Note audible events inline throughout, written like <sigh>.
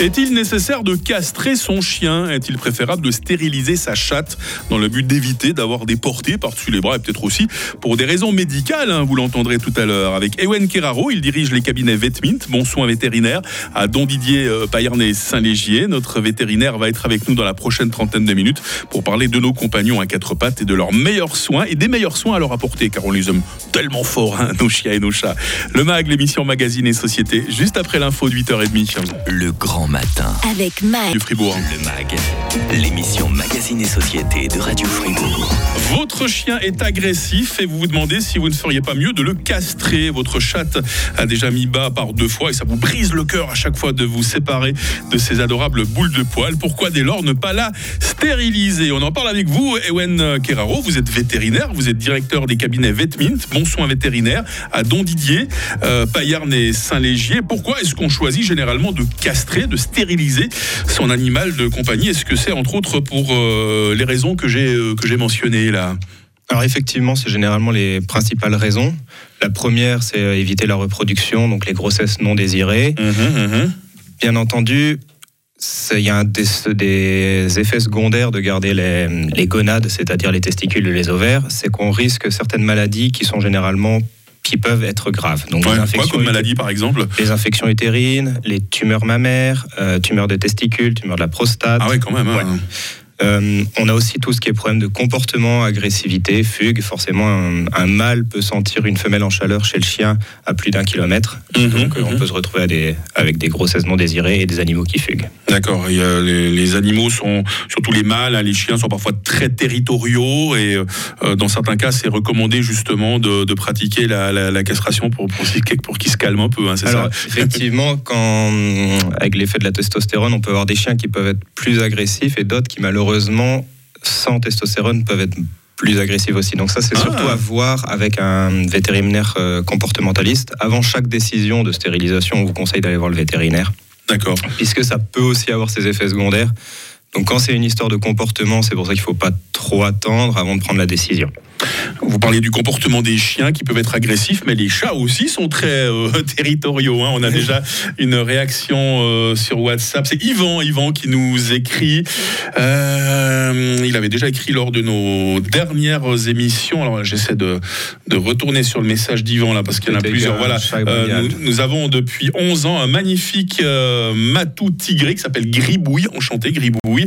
Est-il nécessaire de castrer son chien? Est-il préférable de stériliser sa chatte? Dans le but d'éviter d'avoir des portées par-dessus les bras et peut-être aussi pour des raisons médicales hein, Vous l'entendrez tout à l'heure avec Ewen Keraro. Il dirige les cabinets Vetmint, bon soin vétérinaire à Don Didier euh, Payerne Saint-Légier. Notre vétérinaire va être avec nous dans la prochaine trentaine de minutes pour parler de nos compagnons à quatre pattes et de leurs meilleurs soins et des meilleurs soins à leur apporter car on les aime tellement fort, hein, nos chiens et nos chats. Le MAG, l'émission Magazine et Société, juste après l'info de 8h30. Le grand matin. Avec Mag. Du Fribourg. Le MAG, l'émission Magazine et Société de Radio Fribourg. Votre chien est agressif et vous vous demandez si vous ne feriez pas mieux de le castrer. Votre chatte a déjà mis bas par deux fois et ça vous brise le cœur à chaque fois de vous séparer de ces adorables boules de poils. Pourquoi dès lors ne pas la stériliser? On en parle avec vous, Ewen Keraro. Vous êtes vétérinaire, vous êtes directeur des cabinets Vetmint, bon soin vétérinaire à Don Didier, euh, Payarn et Saint-Légier. Pourquoi est-ce qu'on choisit généralement de castrer, de stériliser son animal de compagnie Est-ce que c'est entre autres pour euh, les raisons que j'ai euh, que j'ai mentionnées là? Alors effectivement, c'est généralement les principales raisons. La première, c'est euh, éviter la reproduction, donc les grossesses non désirées. Bien entendu, il y a des effets secondaires de garder les, les gonades, c'est-à-dire les testicules et les ovaires, c'est qu'on risque certaines maladies qui sont généralement qui peuvent être graves. Donc Ouais, les quoi infections comme maladie par exemple les infections utérines, les tumeurs mammaires, euh, tumeurs de testicules, tumeurs de la prostate. Ah ouais, quand même. hein. Ouais. Euh, on a aussi tout ce qui est problème de comportement, agressivité, fugue. Forcément, un, un mâle peut sentir une femelle en chaleur chez le chien à plus d'un kilomètre. Mhm, Donc, euh, on mhm. peut se retrouver à des- avec des grossesses non désirées et des animaux qui fuguent. D'accord. a Les, les animaux sont, surtout les mâles, hein, les chiens sont parfois très territoriaux et euh, dans certains cas, c'est recommandé justement de, de pratiquer la, la- la castration pour, pour, pour qu'ils se calment un peu. hein, c'est Alors, ça effectivement, quand, avec l'effet de la testostérone, on peut avoir des chiens qui peuvent être plus agressifs et d'autres qui, malheureusement, sans testostérone, peuvent être plus agressifs aussi. Donc ça, c'est Ah. surtout à voir avec un vétérinaire euh, comportementaliste. Avant chaque décision de stérilisation, on vous conseille d'aller voir le vétérinaire, D'accord. puisque ça peut aussi avoir ses effets secondaires. Donc quand c'est une histoire de comportement, c'est pour ça qu'il ne faut pas trop attendre avant de prendre la décision. Vous parliez du comportement des chiens qui peuvent être agressifs, mais les chats aussi sont très euh, <laughs> territoriaux. hein. On a déjà une réaction euh, sur WhatsApp. C'est Yvan, Yvan qui nous écrit. Euh, il avait déjà écrit lors de nos dernières émissions. Alors j'essaie de, de retourner sur le message d'Yvan là parce qu'il y en a plusieurs. Voilà. nous, nous avons depuis 11 ans un magnifique matou tigré qui s'appelle Gribouille. Enchanté Gribouille.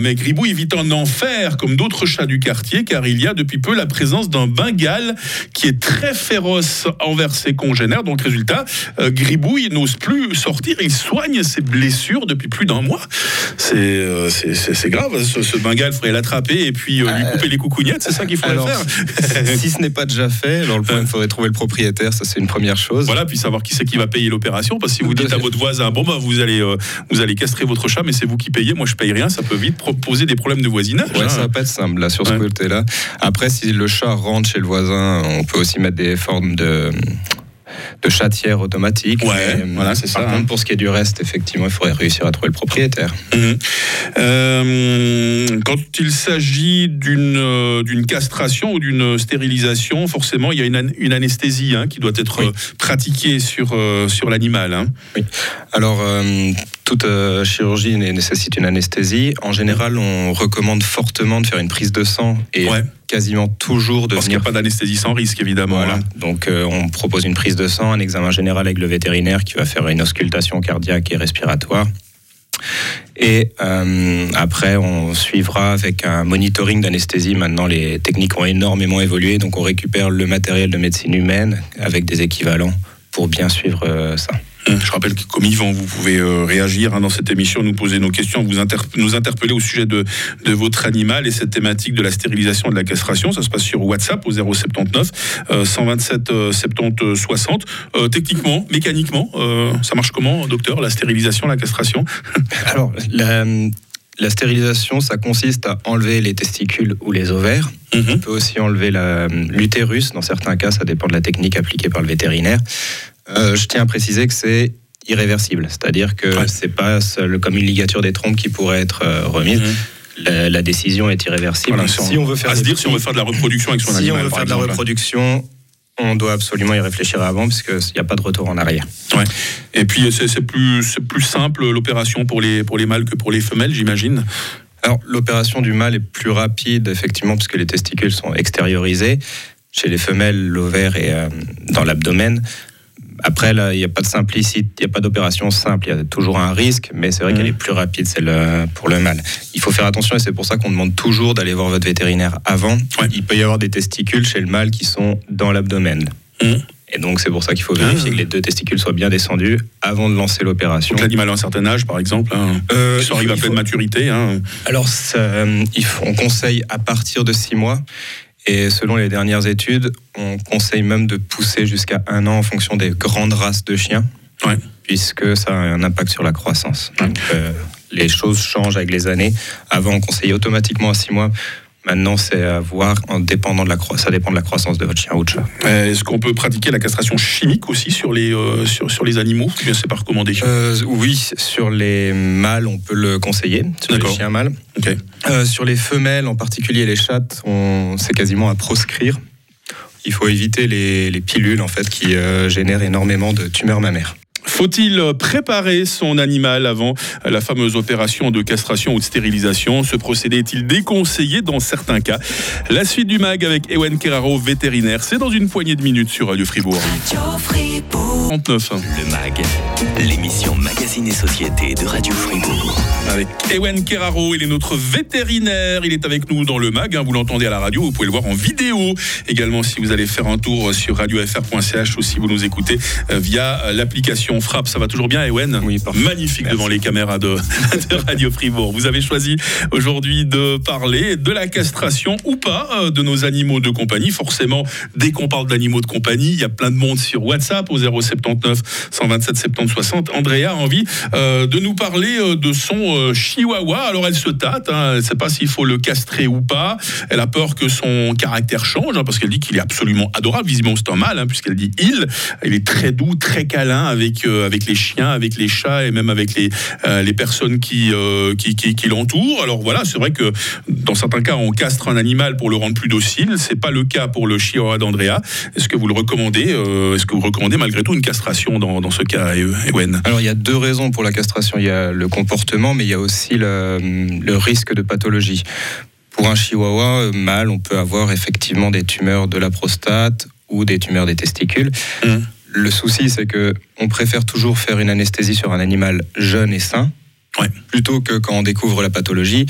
Mais Gribouille vit en enfer comme d'autres chats du quartier car il y a depuis peu la présence d'un Bengale qui est très féroce envers ses congénères. Donc résultat, euh, Gribouille n'ose plus sortir. Il soigne ses blessures depuis plus d'un mois. C'est euh, c'est- grave. Ce, ce Bengale, il faudrait l'attraper et puis euh, lui couper les coucougnettes. C'est ça qu'il faudrait Alors, faire. si ce n'est pas déjà fait, alors le point, il faudrait trouver le propriétaire, ça c'est une première chose. Voilà, puis savoir qui c'est qui va payer l'opération. Parce que si vous dites à votre voisin, bon, bah, vous, allez, vous allez castrer votre chat, mais c'est vous qui payez, moi je paye rien, ça peut vite poser des problèmes de voisinage. Ouais, hein. ça va pas être simple là sur ce Ouais. côté-là. Après, si le chat rentre chez le voisin, on peut aussi mettre des formes de de chatière automatique. Ouais, Mais, voilà, c'est par ça, contre, hein. pour ce qui est du reste, effectivement, il faudrait réussir à trouver le propriétaire. Mhm. Euh, quand il s'agit d'une euh, d'une castration ou d'une stérilisation, forcément, il y a une, an- une anesthésie hein, qui doit être Oui. euh, pratiquée sur, euh, sur l'animal. hein. Alors, euh, toute euh, chirurgie né- nécessite une anesthésie. En général, on recommande fortement de faire une prise de sang et Ouais. quasiment toujours de Parce qu'il n'y a pas d'anesthésie sans risque, évidemment. Voilà. hein. Donc, euh, on propose une prise de sang, un examen général avec le vétérinaire qui va faire une auscultation cardiaque et respiratoire. Et euh, après, on suivra avec un monitoring d'anesthésie. Maintenant, les techniques ont énormément évolué, donc on récupère le matériel de médecine humaine avec des équivalents pour bien suivre ça. Je rappelle que comme Yvan, vous pouvez euh, réagir hein, dans cette émission, nous poser nos questions, vous inter- nous interpeller au sujet de, de votre animal et cette thématique de la stérilisation et de la castration. Ça se passe sur WhatsApp au 079 euh, 127 euh, 70 60. Euh, techniquement, mécaniquement, euh, ça marche comment, docteur, la stérilisation, la castration <laughs> Alors, la, la stérilisation, ça consiste à enlever les testicules ou les ovaires. On peut aussi enlever l'utérus. Dans certains cas, ça dépend de la technique appliquée par le vétérinaire. Euh, je tiens à préciser que c'est irréversible, c'est-à-dire que Ouais. c'est pas seul- comme une ligature des trompes qui pourrait être euh, remise. Mhm. La, la décision est irréversible. Voilà, si on veut faire à se dire si on veut faire de la reproduction avec son si animal. on veut faire de la reproduction, on doit absolument y réfléchir avant parce qu'il n'y a pas de retour en arrière. Ouais. Et puis c'est plus, plus simple l'opération pour les, pour les mâles que pour les femelles, j'imagine alors, l'opération du mâle est plus rapide, effectivement, puisque les testicules sont extériorisés. Chez les femelles, l'ovaire est euh, dans l'abdomen. Après, là, il n'y a pas de simplicité, il n'y a pas d'opération simple. Il y a toujours un risque, mais c'est vrai qu'elle est mmh. plus rapide, celle pour le mâle. Il faut faire attention et c'est pour ça qu'on demande toujours d'aller voir votre vétérinaire avant. Il peut y avoir des testicules chez le mâle qui sont dans l'abdomen. Mmh. Et donc, c'est pour ça qu'il faut vérifier ah. que les deux testicules soient bien descendus avant de lancer l'opération. L'animal a un certain âge, par exemple, hein, euh, qui arrive à pleine maturité. Hein. Alors, euh, on conseille à partir de six mois. Et selon les dernières études, on conseille même de pousser jusqu'à un an en fonction des grandes races de chiens, puisque ça a un impact sur la croissance. Donc, euh, les choses changent avec les années. Avant, on conseillait automatiquement à six mois. Maintenant, c'est à voir en dépendant de la ça dépend de la croissance de votre chien ou de chat. Euh, est-ce qu'on peut pratiquer la castration chimique aussi sur les, euh, sur, sur, les animaux? Bien c'est pas recommandé? Euh, Oui, sur les mâles, on peut le conseiller, sur les chiens mâles. sur les femelles, en particulier les chattes, c'est quasiment à proscrire. Il faut éviter les, les pilules en fait qui génèrent énormément de tumeurs mammaires. Faut-il préparer son animal avant la fameuse opération de castration ou de stérilisation? Ce procédé est-il déconseillé dans certains cas? La suite du MAG avec Ewen Keraro, vétérinaire, c'est dans une poignée de minutes sur Radio Fribourg. Radio Fribourg. 39. Le MAG, l'émission Magazine et Société de Radio Fribourg. Avec Ewen Keraro, il est notre vétérinaire, il est avec nous dans le MAG, hein. vous l'entendez à la radio, vous pouvez le voir en vidéo également si vous allez faire un tour sur radiofr.ch ou si vous nous écoutez euh, via l'application frappe. Ça va toujours bien, Ewen Oui, Magnifique devant les caméras <laughs> de, Radio Fribourg. Vous avez choisi aujourd'hui de parler de la castration ou pas euh, de nos animaux de compagnie. Forcément, dès qu'on parle d'animaux de compagnie, il y a plein de monde sur WhatsApp au 079 127 70 60. Andrea a envie euh, de nous parler euh, de son chihuahua. Alors elle se tâte, hein. elle ne sait pas s'il faut le castrer ou pas. Elle a peur que son caractère change hein, parce qu'elle dit qu'il est absolument adorable. Visiblement, c'est un mâle hein, puisqu'elle dit il. Il est très doux, très câlin avec avec, les chiens, avec les chats et même avec les, euh, les personnes euh, qui, qui, qui, l'entourent. Alors voilà, c'est vrai que dans certains cas, on castre un animal pour le rendre plus docile. C'est pas le cas pour le chihuahua d'Andrea. Est-ce que vous le recommandez euh, Est-ce que vous recommandez malgré tout une castration dans, dans ce cas, Ewen? Alors il y a deux raisons pour la castration. Il y a le comportement, mais il y a aussi le, le risque de pathologie. Pour un chihuahua mâle, on peut avoir effectivement des tumeurs de la prostate ou des tumeurs des testicules. Mmh. Le souci, c'est que on préfère toujours faire une anesthésie sur un animal jeune et sain, plutôt que quand on découvre la pathologie.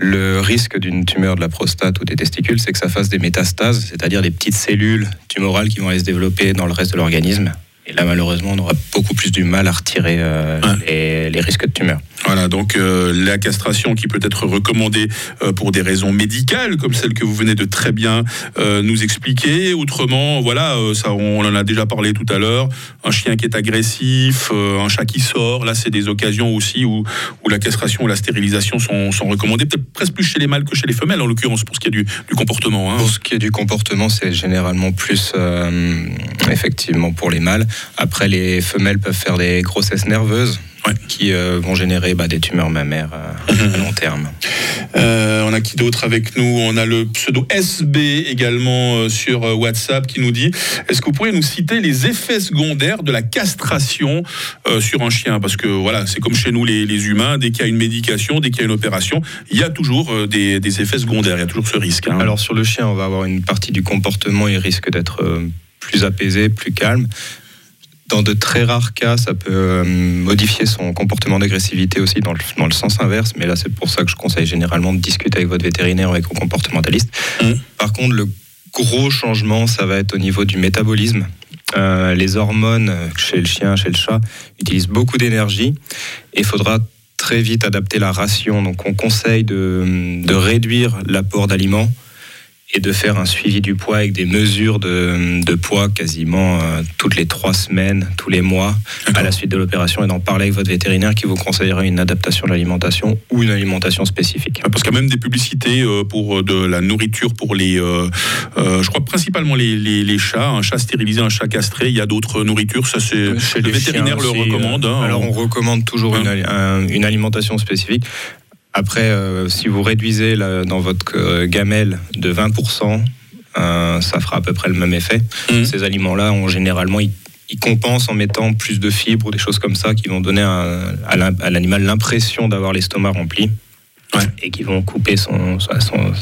Le risque d'une tumeur de la prostate ou des testicules, c'est que ça fasse des métastases, c'est-à-dire des petites cellules tumorales qui vont aller se développer dans le reste de l'organisme. Et là, malheureusement, on aura beaucoup plus du mal à retirer euh, les, risques de tumeur. Voilà, donc euh, la castration qui peut être recommandée euh, pour des raisons médicales, comme celle que vous venez de très bien nous expliquer. Autrement, voilà, ça, on en a déjà parlé tout à l'heure. Un chien qui est agressif, un chat qui sort. Là, c'est des occasions aussi où, où la castration ou la stérilisation sont, sont recommandées, peut-être presque plus chez les mâles que chez les femelles, en l'occurrence, pour ce qui est du, du comportement. Hein. Pour ce qui est du comportement, c'est généralement plus effectivement pour les mâles. Après, les femelles peuvent faire des grossesses nerveuses. qui euh, vont générer bah, des tumeurs mammaires euh, mhm. à long terme. Euh, on a qui d'autre avec nous? On a le pseudo SB également sur WhatsApp qui nous dit est-ce que vous pourriez nous citer les effets secondaires de la castration sur un chien? Parce que voilà, c'est comme chez nous les, humains, dès qu'il y a une médication, dès qu'il y a une opération, il y a toujours des, effets secondaires, il y a toujours ce risque. Hein. Alors sur le chien, on va avoir une partie du comportement, il risque d'être plus apaisé, plus calme. Dans de très rares cas, ça peut euh, modifier son comportement d'agressivité aussi dans le, dans le, sens inverse, mais là c'est pour ça que je conseille généralement de discuter avec votre vétérinaire ou avec un comportementaliste. Mmh. Par contre, le gros changement, ça va être au niveau du métabolisme. Euh, les hormones chez le chien, chez le chat, utilisent beaucoup d'énergie et il faudra très vite adapter la ration. Donc on conseille de, de réduire l'apport d'aliments et de faire un suivi du poids avec des mesures de, de poids quasiment euh, toutes les trois semaines, tous les mois, à la suite de l'opération, et d'en parler avec votre vétérinaire qui vous conseillera une adaptation de l'alimentation ou une alimentation spécifique. Parce qu'il y a même des publicités euh, pour euh, de la nourriture pour les, je crois principalement les, les, chats, un chat stérilisé, un chat castré. Il y a d'autres nourritures, ça c'est le vétérinaire le recommande. Hein. alors on recommande toujours une, une alimentation spécifique. Après, euh, si vous réduisez dans votre euh, gamelle de 20%, ça fera à peu près le même effet. Mmh. Ces aliments-là, ont généralement, ils, compensent en mettant plus de fibres ou des choses comme ça qui vont donner à l'animal l'impression d'avoir l'estomac rempli et qui vont couper son, son,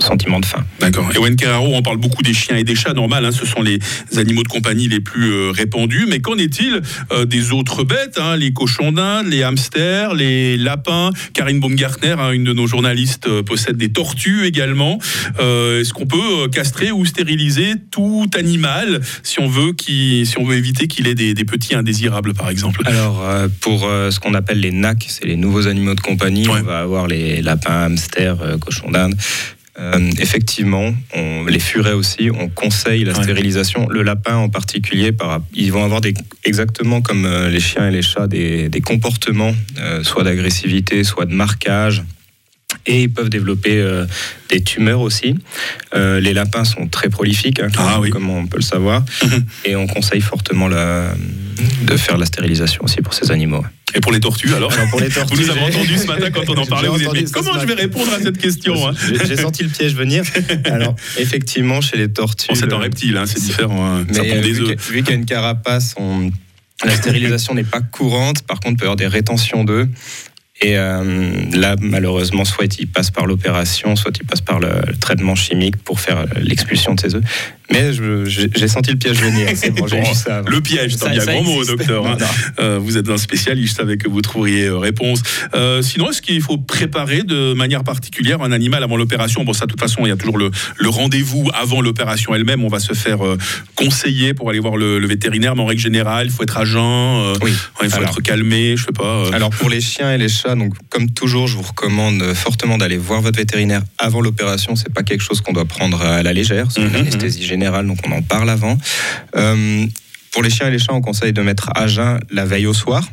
sentiment de faim. D'accord. Et Wen Carraro, on parle beaucoup des chiens et des chats, normal, hein, ce sont les animaux de compagnie les plus euh, répandus, mais qu'en est-il euh, des autres bêtes, hein, les cochons d'Inde, les hamsters, les lapins? Karine Baumgartner, hein, une de nos journalistes, euh, possède des tortues également. Est-ce qu'on peut castrer ou stériliser tout animal si on veut, qui, si on veut éviter qu'il ait des, des, petits indésirables, par exemple? Alors, pour ce qu'on appelle les NAC, c'est les nouveaux animaux de compagnie, on va avoir les lapins, hamsters, cochons d'Inde. Euh, effectivement, on, les furets aussi, on conseille la stérilisation. Le lapin en particulier, par, ils vont avoir des, exactement comme euh, les chiens et les chats des, comportements, euh, soit d'agressivité, soit de marquage. Et ils peuvent développer des tumeurs aussi. les lapins sont très prolifiques, hein, ah comme, on peut le savoir. <laughs> et on conseille fortement la, de faire la stérilisation aussi pour ces animaux. Et pour les tortues, alors, pour les <laughs> tortues, Vous nous avez entendu ce matin quand on en parlait. Vous avez dit, comment je vais répondre à cette question hein J'ai senti le piège venir. <laughs> Alors, effectivement, chez les tortues. c'est un reptile, hein, c'est différent. Hein. ça Mais des vu qu'il y a une carapace, la stérilisation n'est pas courante. Par contre, il peut y avoir des rétentions d'œufs. Et euh, là, malheureusement, soit il passe par l'opération, soit il passe par le, traitement chimique pour faire l'expulsion de ses œufs. Mais j'ai senti le piège venir. <laughs> Bon, ça. Le piège, c'est un grand mot, docteur. Hein. Euh, vous êtes un spécialiste, je savais que vous trouveriez euh, réponse. Euh, sinon, est-ce qu'il faut préparer de manière particulière un animal avant l'opération? Bon, ça, de toute façon, il y a toujours le, rendez-vous avant l'opération elle-même. On va se faire conseiller pour aller voir le, vétérinaire, mais en règle générale, il faut être à jeun, oui. il faut être calmé, je sais pas. Alors, pour les chiens et les chats, donc, comme toujours, je vous recommande fortement d'aller voir votre vétérinaire avant l'opération. C'est pas quelque chose qu'on doit prendre à la légère. C'est une mhm, anesthésie générale donc on en parle avant. Euh, pour les chiens et les chats, on conseille de mettre à jeun la veille au soir.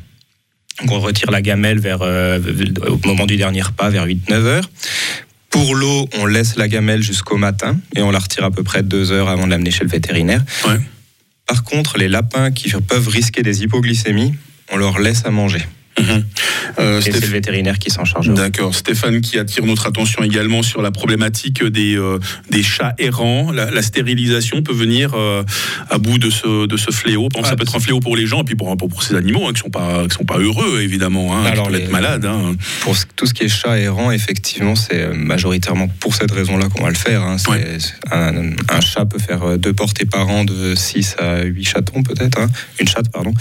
Donc on retire la gamelle vers, euh, au moment du dernier repas, vers 8-9 heures. Pour l'eau, on laisse la gamelle jusqu'au matin et on la retire à peu près deux heures avant de l'amener chez le vétérinaire. Par contre, les lapins qui peuvent risquer des hypoglycémies, on leur laisse à manger. Euh, c'est le vétérinaire qui s'en charge. D'accord. Stéphane qui attire notre attention également sur la problématique des, euh, des chats errants. La, stérilisation peut venir euh, à bout de ce, de ce fléau. ça peut être un fléau pour les gens et puis pour, pour, ces animaux hein, qui ne sont, pas, qui sont pas heureux, évidemment, hein, Alors, qui peuvent être malades. Hein. Pour tout ce qui est chat errant, effectivement, c'est majoritairement pour cette raison-là qu'on va le faire. Un, un, chat peut faire deux portées par an de 6 à 8 chatons, peut-être. Une chatte, pardon.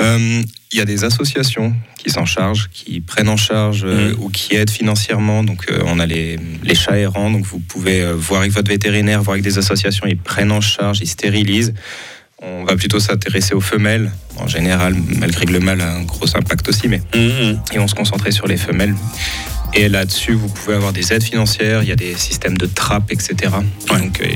Il y a des associations qui s'en chargent, qui prennent en charge euh, mmh. ou qui aident financièrement. Donc, euh, on a les, les, chats errants. Donc, vous pouvez euh, voir avec votre vétérinaire, voir avec des associations. Ils prennent en charge, ils stérilisent. On va plutôt s'intéresser aux femelles, en général, malgré que le mâle a un gros impact aussi. Mais mmh. et on se concentrer sur les femelles. Et là-dessus, vous pouvez avoir des aides financières, il y a des systèmes de trappe, etc. Donc euh,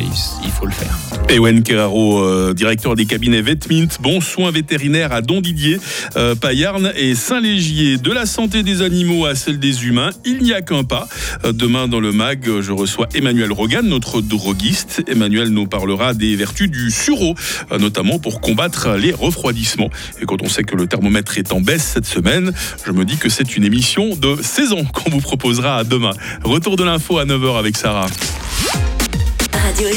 il, faut le faire. Ewen Keraro, euh, directeur des cabinets Vetmint, bon soin vétérinaire à Don Didier, euh, Payarn et Saint-Légier. De la santé des animaux à celle des humains, il n'y a qu'un pas. demain dans le MAG, je reçois Emmanuel Rogan, notre droguiste. Emmanuel nous parlera des vertus du sureau, notamment pour combattre les refroidissements. Et quand on sait que le thermomètre est en baisse cette semaine, je me dis que c'est une émission de saison <laughs> qu'on vous proposera demain. Retour de l'info à 9h avec Sarah. Radio